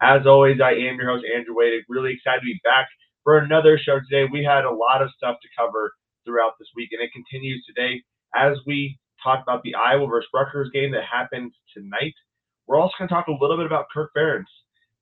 As always, I am your host, Andrew Wade. Really excited to be back for another show today. We had a lot of stuff to cover throughout this week, and it continues today as we talk about the Iowa versus Rutgers game that happened tonight. We're also going to talk a little bit about Kirk Ferentz.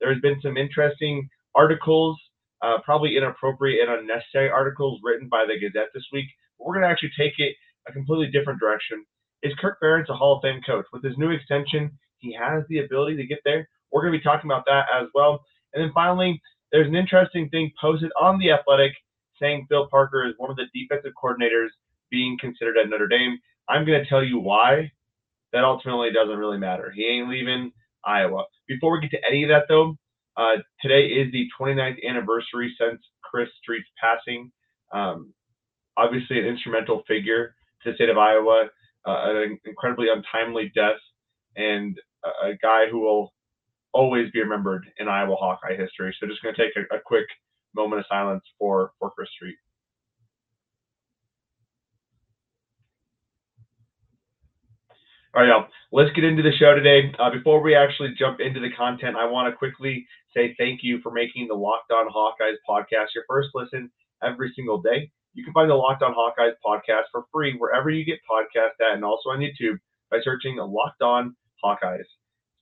There's been some interesting articles, uh, probably inappropriate and unnecessary articles written by the Gazette this week. We're going to actually take it a completely different direction. Is Kirk Ferentz a Hall of Fame coach? With his new extension, he has the ability to get there. We're going to be talking about that as well. And then finally, there's an interesting thing posted on The Athletic saying Phil Parker is one of the defensive coordinators being considered at Notre Dame. I'm going to tell you why. That ultimately doesn't really matter. He ain't leaving Iowa. Before we get to any of that, though, uh, today is the 29th anniversary since Chris Street's passing. Um, obviously, an instrumental figure to the state of Iowa, uh, an incredibly untimely death, and a, a guy who will always be remembered in Iowa Hawkeye history. So just going to take a, a, quick moment of silence for, for Chris Street. All right, y'all. Let's get into the show today. Uh, before we actually jump into the content, I want to quickly say thank you for making the Locked On Hawkeyes podcast your first listen every single day. You can find the Locked On Hawkeyes podcast for free wherever you get podcasts at, and also on YouTube by searching Locked On Hawkeyes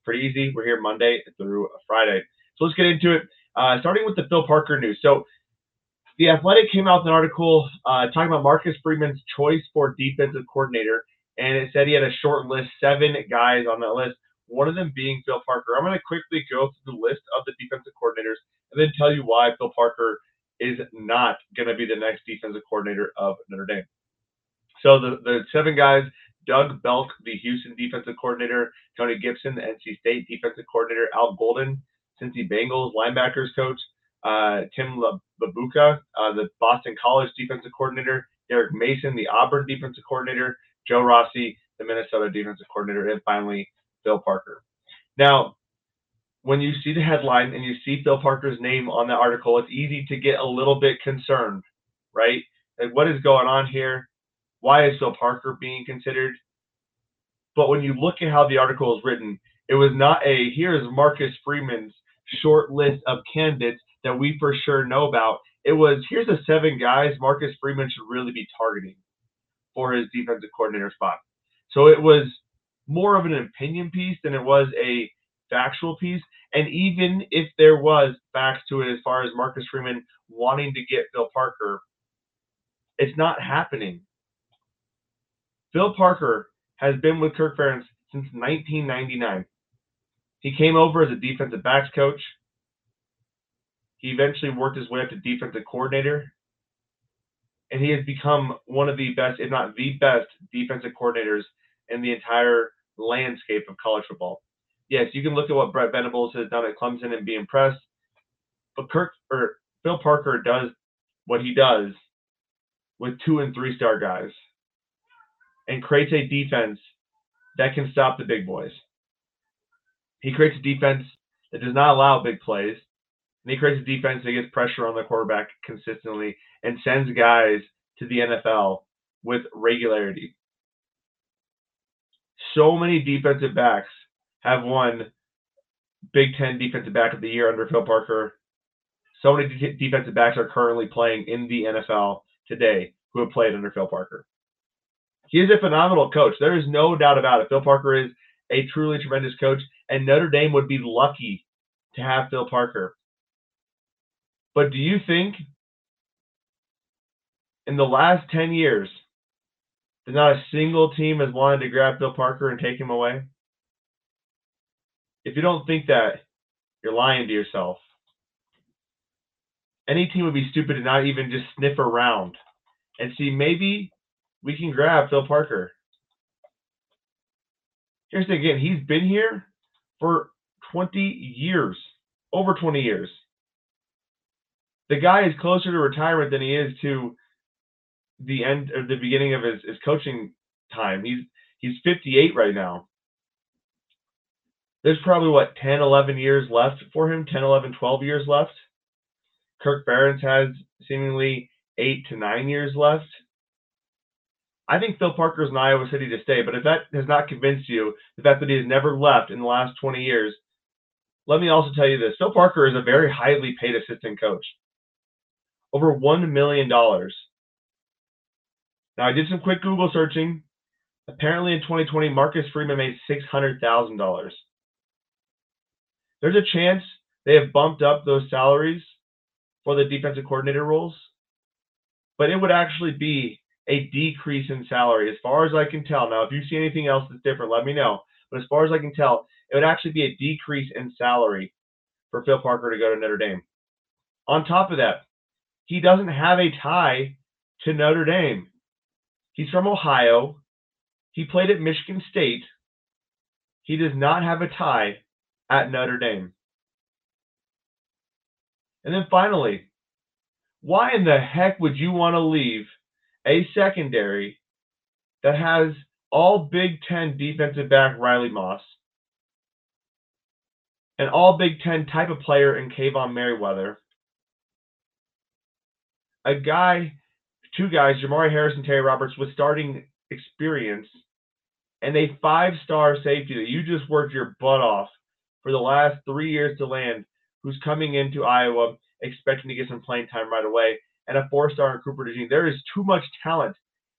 pretty easy. We're here Monday through Friday. So let's get into it. Uh, starting with the Phil Parker news. So the Athletic came out with an article uh, talking about Marcus Freeman's choice for defensive coordinator, and it said he had a short list, seven guys on that list. One of them being Phil Parker. I'm going to quickly go through the list of the defensive coordinators and then tell you why Phil Parker is not going to be the next defensive coordinator of Notre Dame. So the, the seven guys Doug Belk, the Houston defensive coordinator, Tony Gibson, the NC State defensive coordinator, Al Golden, Cincy Bengals linebackers coach, uh, Tim Babuka, uh, the Boston College defensive coordinator, Derek Mason, the Auburn defensive coordinator, Joe Rossi, the Minnesota defensive coordinator, and finally Phil Parker. Now, when you see the headline and you see Phil Parker's name on the article, it's easy to get a little bit concerned, right? Like, what is going on here? Why is Phil Parker being considered? But when you look at how the article is written, it was not a here's Marcus Freeman's short list of candidates that we for sure know about. It was here's the seven guys Marcus Freeman should really be targeting for his defensive coordinator spot. So it was more of an opinion piece than it was a factual piece. And even if there was facts to it as far as Marcus Freeman wanting to get Phil Parker, it's not happening. Phil Parker has been with Kirk Ferentz since 1999. He came over as a defensive backs coach. He eventually worked his way up to defensive coordinator. And he has become one of the best, if not the best, defensive coordinators in the entire landscape of college football. Yes, you can look at what Brent Venables has done at Clemson and be impressed. But Kirk or Phil Parker does what he does with two and three star guys and creates a defense that can stop the big boys. He creates a defense that does not allow big plays, and he creates a defense that gets pressure on the quarterback consistently and sends guys to the NFL with regularity. So many defensive backs have won Big Ten Defensive Back of the Year under Phil Parker. So many de- defensive backs are currently playing in the NFL today who have played under Phil Parker. He is a phenomenal coach. There is no doubt about it. Phil Parker is a truly tremendous coach, and Notre Dame would be lucky to have Phil Parker. But do you think in the last 10 years that not a single team has wanted to grab Phil Parker and take him away? If you don't think that, you're lying to yourself. Any team would be stupid to not even just sniff around and see maybe we can grab Phil Parker. Here's the thing again, he's been here for 20 years, over 20 years. The guy is closer to retirement than he is to the end or the beginning of his, his coaching time. He's he's 58 right now. There's probably what 10, 11 years left for him, 10, 11, 12 years left. Kirk Ferentz has seemingly eight to nine years left. I think Phil Parker is in Iowa City to stay, but if that has not convinced you, the fact that he has never left in the last 20 years, let me also tell you this. Phil Parker is a very highly paid assistant coach. Over $1 million. Now, I did some quick Google searching. Apparently, in 2020, Marcus Freeman made $600,000. There's a chance they have bumped up those salaries for the defensive coordinator roles, but it would actually be a decrease in salary as far as I can tell. Now, if you see anything else that's different, let me know. But as far as I can tell, it would actually be a decrease in salary for Phil Parker to go to Notre Dame. On top of that, he doesn't have a tie to Notre Dame. He's from Ohio. He played at Michigan State. He does not have a tie at Notre Dame. And then finally, why in the heck would you want to leave a secondary that has all Big Ten defensive back Riley Moss, an all Big Ten type of player in Kaevon Merriweather, a guy, two guys, Jamari Harris and Terry Roberts, with starting experience, and a five star safety that you just worked your butt off for the last three years to land, who's coming into Iowa expecting to get some playing time right away and a four-star in Cooper DeJean. There is too much talent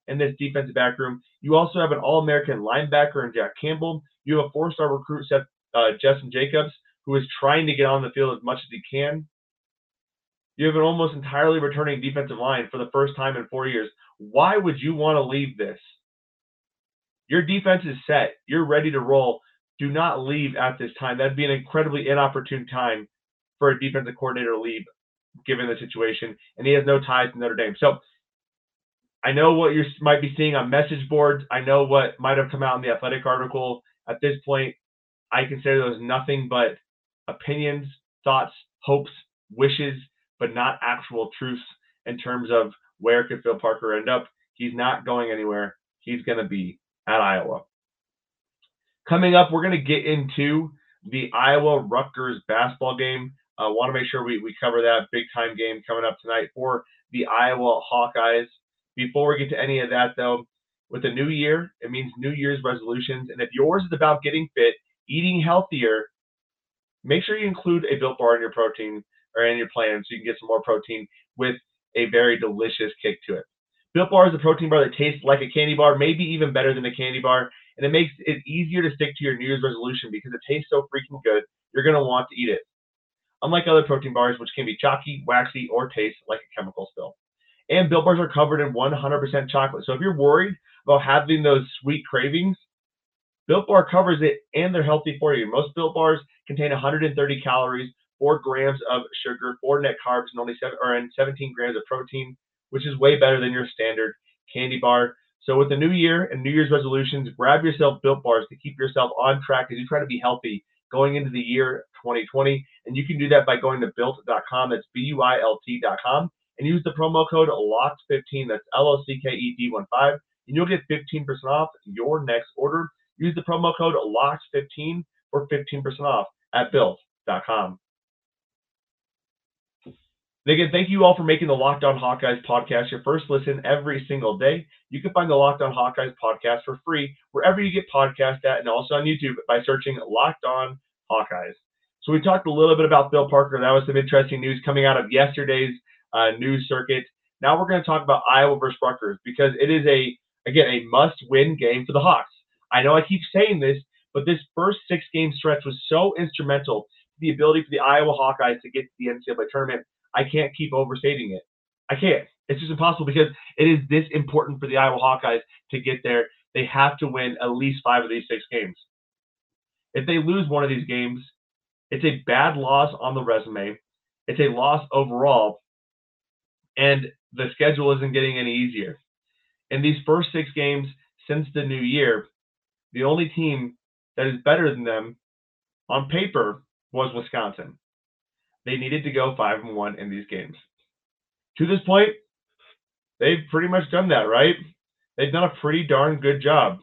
in this defensive back room. You also have an All-American linebacker in Jack Campbell. You have a four-star recruit, Seth, uh, Justin Jacobs, who is trying to get on the field as much as he can. You have an almost entirely returning defensive line for the first time in four years. Why would you want to leave this? Your defense is set. You're ready to roll. Do not leave at this time. That'd be an incredibly inopportune time for a defensive coordinator to leave given the situation, and he has no ties to Notre Dame. So I know what you might be seeing on message boards. I know what might have come out in the athletic article. At this point, I consider those nothing but opinions, thoughts, hopes, wishes, but not actual truths in terms of where could Phil Parker end up. He's not going anywhere. He's going to be at Iowa. Coming up, we're going to get into the Iowa Rutgers basketball game. Uh, want to make sure we, we cover that big time game coming up tonight for the Iowa Hawkeyes. Before we get to any of that, though, with the new year, it means New Year's resolutions. And if yours is about getting fit, eating healthier, make sure you include a Built Bar in your protein or in your plan so you can get some more protein with a very delicious kick to it. Built Bar is a protein bar that tastes like a candy bar, maybe even better than a candy bar, and it makes it easier to stick to your New Year's resolution because it tastes so freaking good. You're gonna want to eat it unlike other protein bars, which can be chalky, waxy, or taste like a chemical spill. And Built Bars are covered in 100% chocolate. So if you're worried about having those sweet cravings, Built Bar covers it and they're healthy for you. Most Built Bars contain 130 calories, 4 grams of sugar, 4 net carbs, and only 7 or 17 grams of protein, which is way better than your standard candy bar. So with the new year and New Year's resolutions, grab yourself Built Bars to keep yourself on track as you try to be healthy going into the year 2020. And you can do that by going to built.com. That's B U I L T.com. And use the promo code LOCKED15. That's L O C K E D 1 5. And you'll get 15% off your next order. Use the promo code LOCKED15 for 15% off at built.com. And again, thank you all for making the Locked On Hawkeyes podcast your first listen every single day. You can find the Locked On Hawkeyes podcast for free wherever you get podcasts at and also on YouTube by searching Locked On Hawkeyes. So we talked a little bit about Phil Parker. That was some interesting news coming out of yesterday's uh, news circuit. Now we're going to talk about Iowa versus Rutgers because it is a again a must-win game for the Hawks. I know I keep saying this, but this first six-game stretch was so instrumental to the ability for the Iowa Hawkeyes to get to the NCAA tournament. I can't keep overstating it. I can't. It's just impossible because it is this important for the Iowa Hawkeyes to get there. They have to win at least five of these six games. If they lose one of these games, it's a bad loss on the resume. It's a loss overall. And the schedule isn't getting any easier. In these first six games since the new year, the only team that is better than them on paper was Wisconsin. They needed to go five and one in these games. to this point, they've pretty much done that, right? They've done a pretty darn good job.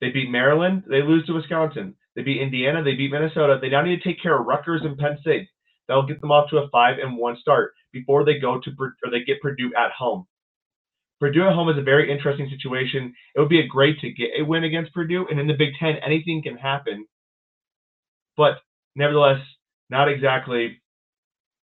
They beat Maryland, they lose to Wisconsin. They beat Indiana, they beat Minnesota. They now need to take care of Rutgers and Penn State. That'll get them off to a five and one start before they go to or they get Purdue at home. Purdue at home is a very interesting situation. It would be a great to get a win against Purdue, and in the Big Ten, anything can happen. But nevertheless, not exactly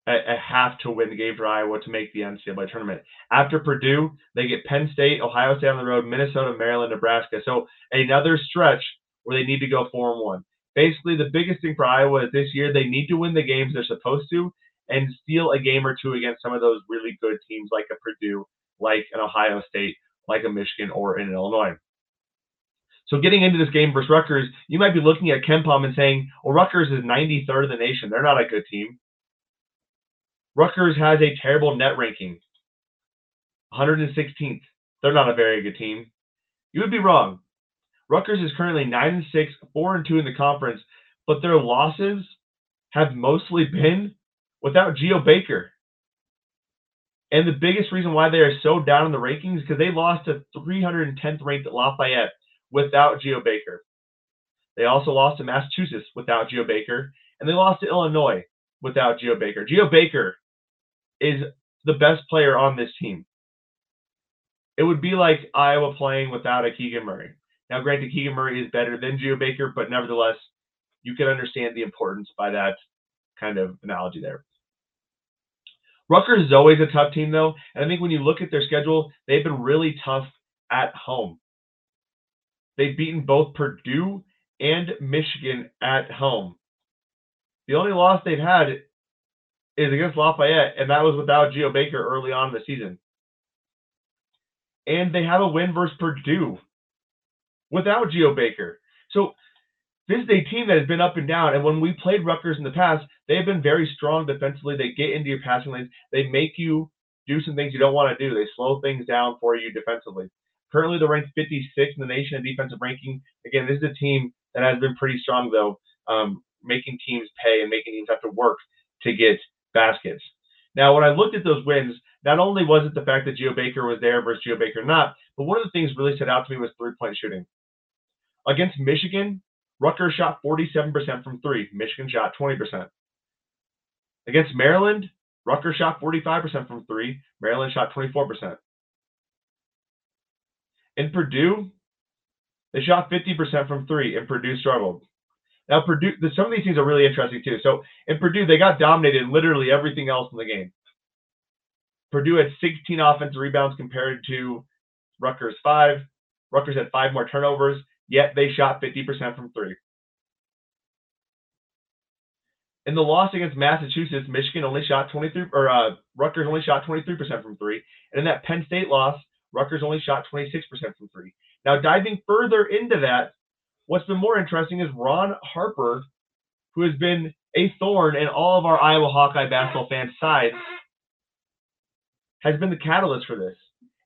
a, a have to win the game for Iowa to make the NCAA tournament. After Purdue, they get Penn State, Ohio State on the road, Minnesota, Maryland, Nebraska. So another stretch where they need to go four and one. Basically, the biggest thing for Iowa is this year they need to win the games they're supposed to and steal a game or two against some of those really good teams like a Purdue, like an Ohio State, like a Michigan, or in Illinois. So getting into this game versus Rutgers, you might be looking at KenPom and saying, well, Rutgers is 93rd in the nation. They're not a good team. Rutgers has a terrible net ranking, 116th. They're not a very good team. You would be wrong. Rutgers is currently 9 and 6, 4 and 2 in the conference, but their losses have mostly been without Geo Baker. And the biggest reason why they are so down in the rankings is because they lost to 310th ranked Lafayette without Geo Baker. They also lost to Massachusetts without Geo Baker, and they lost to Illinois without Geo Baker. Geo Baker is the best player on this team. It would be like Iowa playing without a Keegan Murray. Now, granted, Keegan Murray is better than Geo Baker, but nevertheless, you can understand the importance by that kind of analogy there. Rutgers is always a tough team, though, and I think when you look at their schedule, they've been really tough at home. They've beaten both Purdue and Michigan at home. The only loss they've had is against Lafayette, and that was without Geo Baker early on in the season. And they have a win versus Purdue without Geo Baker. So this is a team that has been up and down. And when we played Rutgers in the past, they have been very strong defensively. They get into your passing lanes. They make you do some things you don't want to do. They slow things down for you defensively. Currently, they're ranked 56 in the nation in defensive ranking. Again, this is a team that has been pretty strong, though, um, making teams pay and making teams have to work to get baskets. Now, when I looked at those wins, not only was it the fact that Geo Baker was there versus Geo Baker not, but one of the things really stood out to me was three point shooting. Against Michigan, Rutgers shot 47% from three, Michigan shot 20%. Against Maryland, Rutgers shot 45% from three, Maryland shot 24%. In Purdue, they shot 50% from three, and Purdue struggled. Now, Purdue, some of these things are really interesting too. So in Purdue, they got dominated in literally everything else in the game. Purdue had 16 offensive rebounds compared to Rutgers five. Rutgers had five more turnovers, yet they shot 50% from three. In the loss against Massachusetts, Michigan only shot 23, or uh, Rutgers only shot 23% from three. And in that Penn State loss, Rutgers only shot 26% from three. Now, diving further into that, what's been more interesting is Ron Harper, who has been a thorn in all of our Iowa Hawkeye basketball fans' sides, has been the catalyst for this.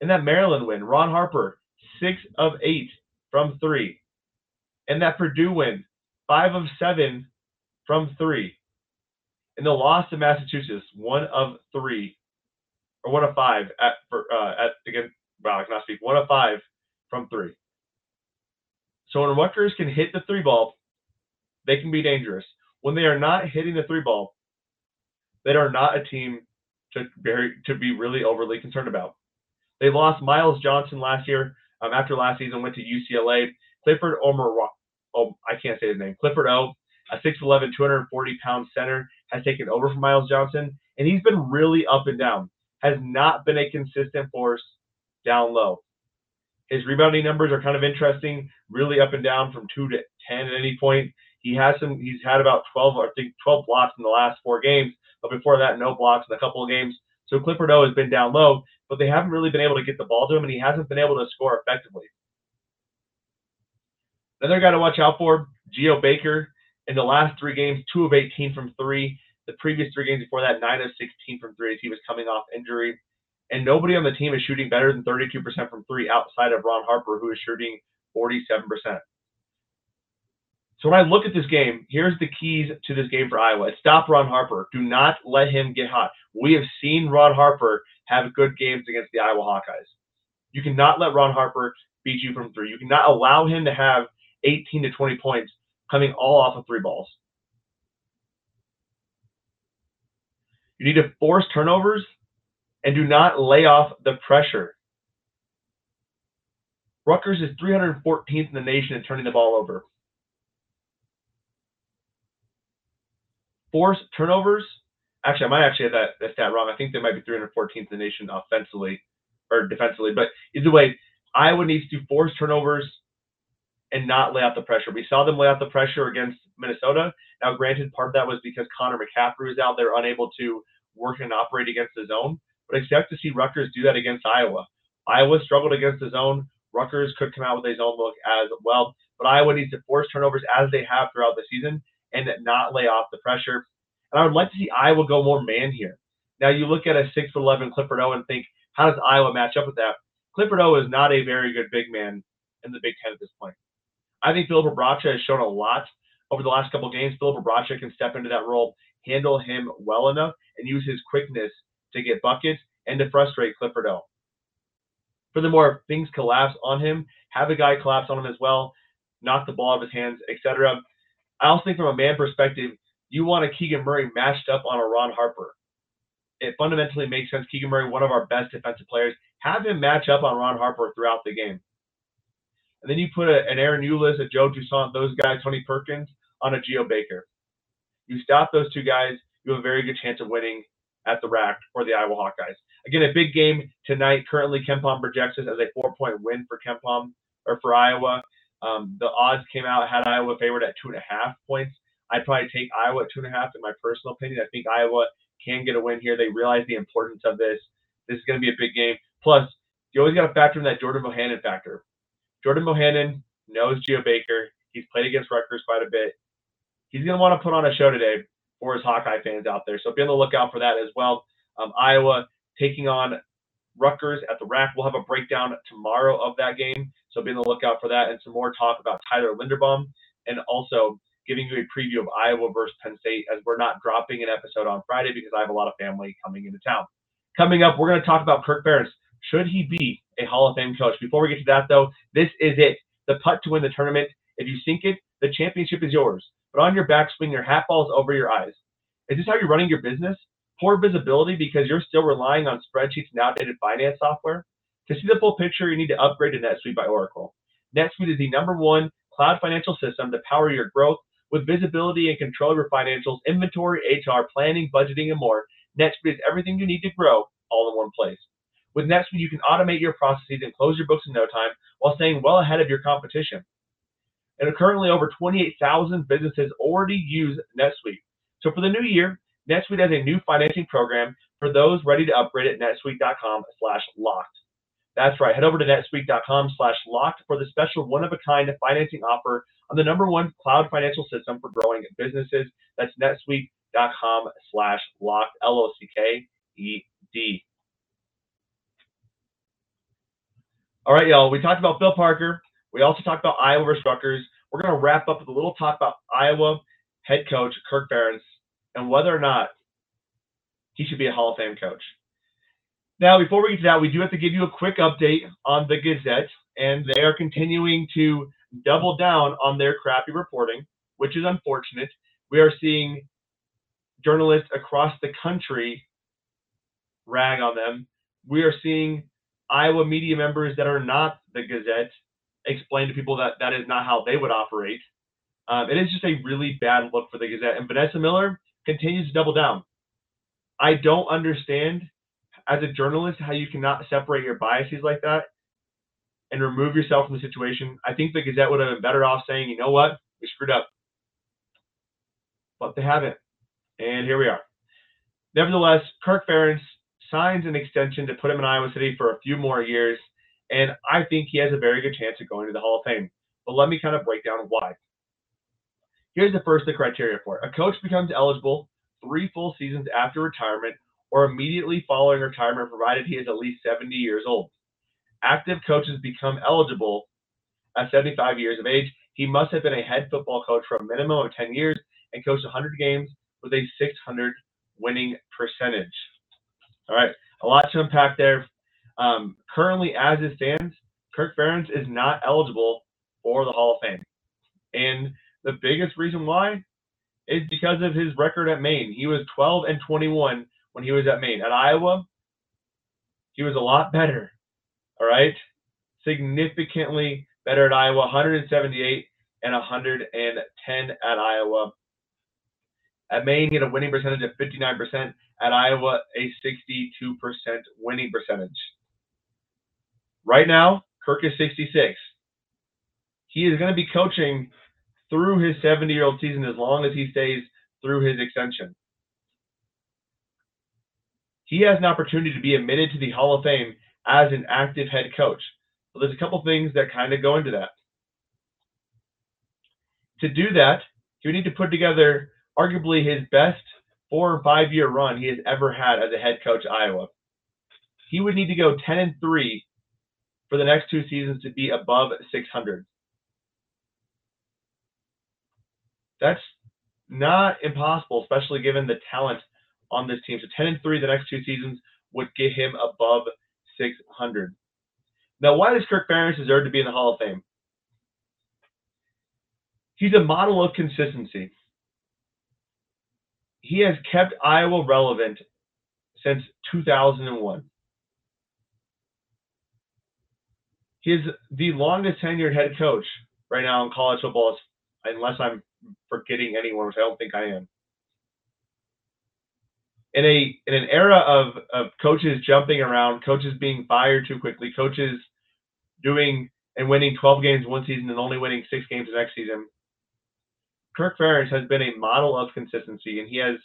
In that Maryland win, Ron Harper, six of eight from three. In that Purdue win, five of seven from three. In the loss to Massachusetts, one of three, or one of five at for, uh, at again. Wow, I cannot speak. One of five from three. So when Rutgers can hit the three ball, they can be dangerous. When they are not hitting the three ball, they are not a team to very to be really overly concerned about. They lost Myles Johnson last year. Um, after last season, went to UCLA. Clifford Omer, oh, I can't say his name. Clifford O, a 6'11", 240 pound center, has taken over from Myles Johnson, and he's been really up and down. Has not been a consistent force down low. His rebounding numbers are kind of interesting, really up and down from two to ten at any point. He has some. He's had about 12, I think 12 blocks in the last four games, but before that, no blocks in a couple of games. So Clifford O has been down low, but they haven't really been able to get the ball to him, and he hasn't been able to score effectively. Another guy to watch out for, Geo Baker. In the last three games, two of 18 from three. The previous three games before that, nine of 16 from three. He was coming off injury and nobody on the team is shooting better than 32% from three outside of Ron Harper, who is shooting 47%. So when I look at this game, here's the keys to this game for Iowa. Stop Ron Harper. Do not let him get hot. We have seen Ron Harper have good games against the Iowa Hawkeyes. You cannot let Ron Harper beat you from three. You cannot allow him to have 18 to 20 points coming all off of three balls. You need to force turnovers and do not lay off the pressure. Rutgers is 314th in the nation in turning the ball over. Force turnovers. Actually, I might actually have that, that stat wrong. I think they might be 314th in the nation offensively or defensively. But either way, Iowa needs to force turnovers and not lay out the pressure. We saw them lay out the pressure against Minnesota. Now, granted, part of that was because Connor McCaffery was out there unable to work and operate against the zone. But expect to see Rutgers do that against Iowa. Iowa struggled against the zone. Rutgers could come out with a zone look as well. But Iowa needs to force turnovers as they have throughout the season and not lay off the pressure. And I would like to see Iowa go more man here. Now you look at a six foot eleven Clifford O and think, how does Iowa match up with that? Clifford O is not a very good big man in the Big Ten at this point. I think Filip Rebraca has shown a lot over the last couple games. Filip Rebraca can step into that role, handle him well enough, and use his quickness to get buckets and to frustrate Clifford O. Furthermore, if things collapse on him, have a guy collapse on him as well, knock the ball out of his hands, etc. I also think from a man perspective, you want a Keegan Murray matched up on a Ron Harper. It fundamentally makes sense. Keegan Murray, one of our best defensive players, have him match up on Ron Harper throughout the game. And then you put a, an Ahron Ulis, a Joe Toussaint, those guys, Tony Perkins, on a Geo Baker. You stop those two guys, you have a very good chance of winning at the rack for the Iowa Hawkeyes. Again, a big game tonight. Currently, KenPom projects this as a four-point win for KenPom or for Iowa. Um, the odds came out had Iowa favored at two and a half points. I'd probably take Iowa at two and a half in my personal opinion. I think Iowa can get a win here. They realize the importance of this. This is going to be a big game. Plus, you always got to factor in that Jordan Bohannon factor. Jordan Bohannon knows Geo Baker. He's played against Rutgers quite a bit. He's going to want to put on a show today for his Hawkeye fans out there. So be on the lookout for that as well. Um, Iowa taking on Rutgers at the rack. We'll have a breakdown tomorrow of that game. So be on the lookout for that and some more talk about Tyler Linderbaum and also giving you a preview of Iowa versus Penn State as we're not dropping an episode on Friday because I have a lot of family coming into town. Coming up, we're going to talk about Kirk Ferentz. Should he be a Hall of Fame coach? Before we get to that, though, this is it. The putt to win the tournament. If you sink it, the championship is yours. But on your backswing, your hat falls over your eyes. Is this how you're running your business? Poor visibility because you're still relying on spreadsheets and outdated finance software? To see the full picture, you need to upgrade to NetSuite by Oracle. NetSuite is the number one cloud financial system to power your growth with visibility and control of your financials, inventory, HR, planning, budgeting, and more. NetSuite is everything you need to grow all in one place. With NetSuite, you can automate your processes and close your books in no time while staying well ahead of your competition. And currently, over 28,000 businesses already use NetSuite. So for the new year, NetSuite has a new financing program for those ready to upgrade at netsuite.com/locked. That's right. Head over to netsuite.com/locked for the special one-of-a-kind financing offer on the number one cloud financial system for growing businesses. That's netsuite.com/locked. L O C K E D. All right, y'all. We talked about Bill Parker. We also talked about Iowa versus Rutgers. We're going to wrap up with a little talk about Iowa head coach Kirk Ferentz and whether or not he should be a Hall of Fame coach. Now, before we get to that, we do have to give you a quick update on the Gazette, and they are continuing to double down on their crappy reporting, which is unfortunate. We are seeing journalists across the country rag on them. We are seeing Iowa media members that are not the Gazette explain to people that that is not how they would operate. Um, it is just a really bad look for the Gazette. And Vanessa Miller continues to double down. I don't understand as a journalist how you cannot separate your biases like that and remove yourself from the situation. I think the Gazette would have been better off saying, you know what, we screwed up. But they haven't. And here we are. Nevertheless, Kirk Ferentz signs an extension to put him in Iowa City for a few more years. And I think he has a very good chance of going to the Hall of Fame. But let me kind of break down why. Here's the first the criteria for it. A coach becomes eligible three full seasons after retirement or immediately following retirement, provided he is at least 70 years old. Active coaches become eligible at 75 years of age, he must have been a head football coach for a minimum of 10 years and coached 100 games with a 600 winning percentage. All right, a lot to unpack there. Um, currently, as it stands, Kirk Ferentz is not eligible for the Hall of Fame. And the biggest reason why is because of his record at Maine. He was 12 and 21 when he was at Maine. At Iowa, he was a lot better. All right, significantly better at Iowa, 178 and 110 at Iowa. At Maine, he had a winning percentage of 59%. At Iowa, a 62% winning percentage. Right now, Kirk is 66. He is going to be coaching through his 70 year old season as long as he stays through his extension. He has an opportunity to be admitted to the Hall of Fame as an active head coach. So there's a couple things that kind of go into that. To do that, he would need to put together arguably his best four or five year run he has ever had as a head coach Iowa. He would need to go 10 and 3 for the next two seasons to be above 600. That's not impossible, especially given the talent on this team. So 10 and 3 the next two seasons would get him above 600. Now, why does Kirk Ferentz deserve to be in the Hall of Fame? He's a model of consistency. He has kept Iowa relevant since 2001. He is the longest tenured head coach right now in college football, unless I'm forgetting anyone, which I don't think I am. In a in an era of of coaches jumping around, coaches being fired too quickly, coaches doing and winning 12 games one season and only winning six games the next season, Kirk Ferentz has been a model of consistency, and he has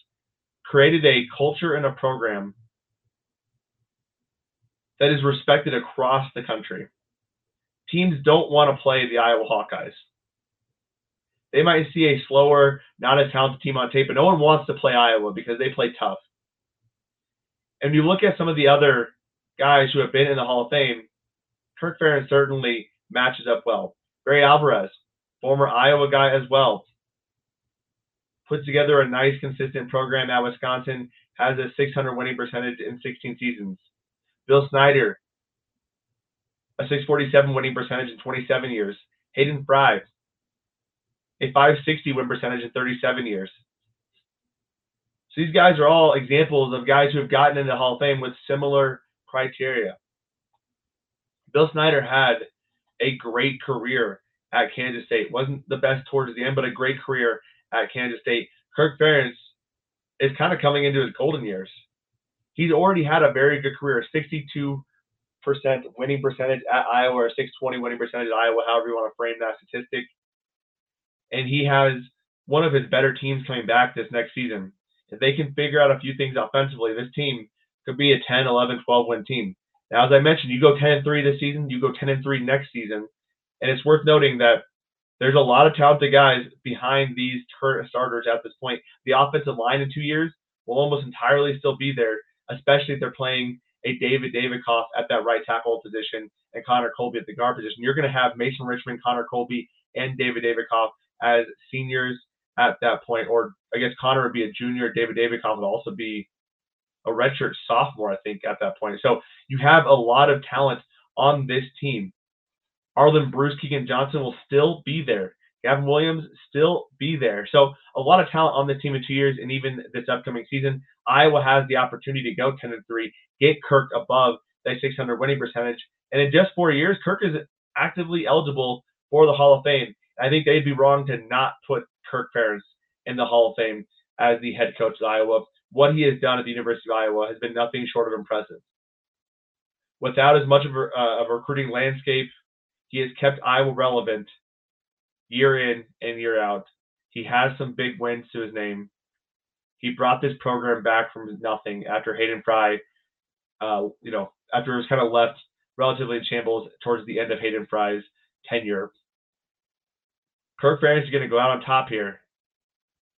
created a culture and a program that is respected across the country. Teams don't want to play the Iowa Hawkeyes. They might see a slower, not as talented team on tape, but no one wants to play Iowa because they play tough. And you look at some of the other guys who have been in the Hall of Fame, Kirk Ferentz certainly matches up well. Barry Alvarez, former Iowa guy as well, puts together a nice, consistent program at Wisconsin, has a 600 winning percentage in 16 seasons. Bill Snyder, a 647 winning percentage in 27 years. Hayden Fry, a 560 win percentage in 37 years. So these guys are all examples of guys who have gotten into the Hall of Fame with similar criteria. Bill Snyder had a great career at Kansas State. Wasn't the best towards the end, but a great career at Kansas State. Kirk Ferentz is kind of coming into his golden years. He's already had a very good career, 62% winning percentage at Iowa, or 620 winning percentage at Iowa, however you want to frame that statistic. And he has one of his better teams coming back this next season. If they can figure out a few things offensively, this team could be a 10, 11, 12 win team. Now, as I mentioned, you go 10 and 3 this season, you go 10 and 3 next season. And it's worth noting that there's a lot of talented guys behind these starters at this point. The offensive line in two years will almost entirely still be there, especially if they're playing a David Davidkov at that right tackle position and Connor Colby at the guard position. You're going to have Mason Richman, Connor Colby, and David Davidkov as seniors at that point. Or I guess Connor would be a junior. David Davidkov would also be a redshirt sophomore, I think, at that point. So you have a lot of talent on this team. Arland Bruce, Keagan Johnson will still be there. Gavin Williams still be there. So a lot of talent on this team in two years, and even this upcoming season, Iowa has the opportunity to go 10 and 3, get Kirk above that 600 winning percentage, and in just four years, Kirk is actively eligible for the Hall of Fame. I think they'd be wrong to not put Kirk Ferentz in the Hall of Fame as the head coach of Iowa. What he has done at the University of Iowa has been nothing short of impressive. Without as much of a, uh, a recruiting landscape he has kept Iowa relevant year in and year out. He has some big wins to his name. He brought this program back from nothing after Hayden Fry, uh, you know, after it was kind of left relatively in shambles towards the end of Hayden Fry's tenure. Kirk Ferentz is going to go out on top here,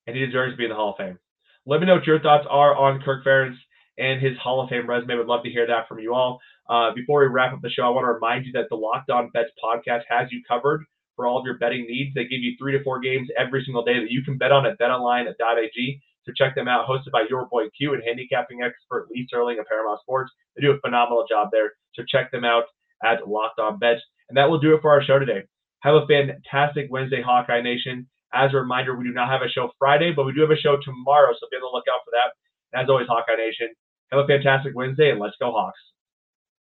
and he deserves to be in the Hall of Fame. Let me know what your thoughts are on Kirk Ferentz and his Hall of Fame resume. Would love to hear that from you all. Uh, before we wrap up the show, I want to remind you that the Locked On Bets podcast has you covered for all of your betting needs. They give you three to four games every single day that you can bet on at betonline.ag. So check them out, hosted by your boy Q and handicapping expert Lee Sterling of Paramount Sports. They do a phenomenal job there. So check them out at Locked On Bets. And that will do it for our show today. Have a fantastic Wednesday, Hawkeye Nation. As a reminder, we do not have a show Friday, but we do have a show tomorrow, so be on the lookout for that. as always, Hawkeye Nation, have a fantastic Wednesday, and let's go Hawks.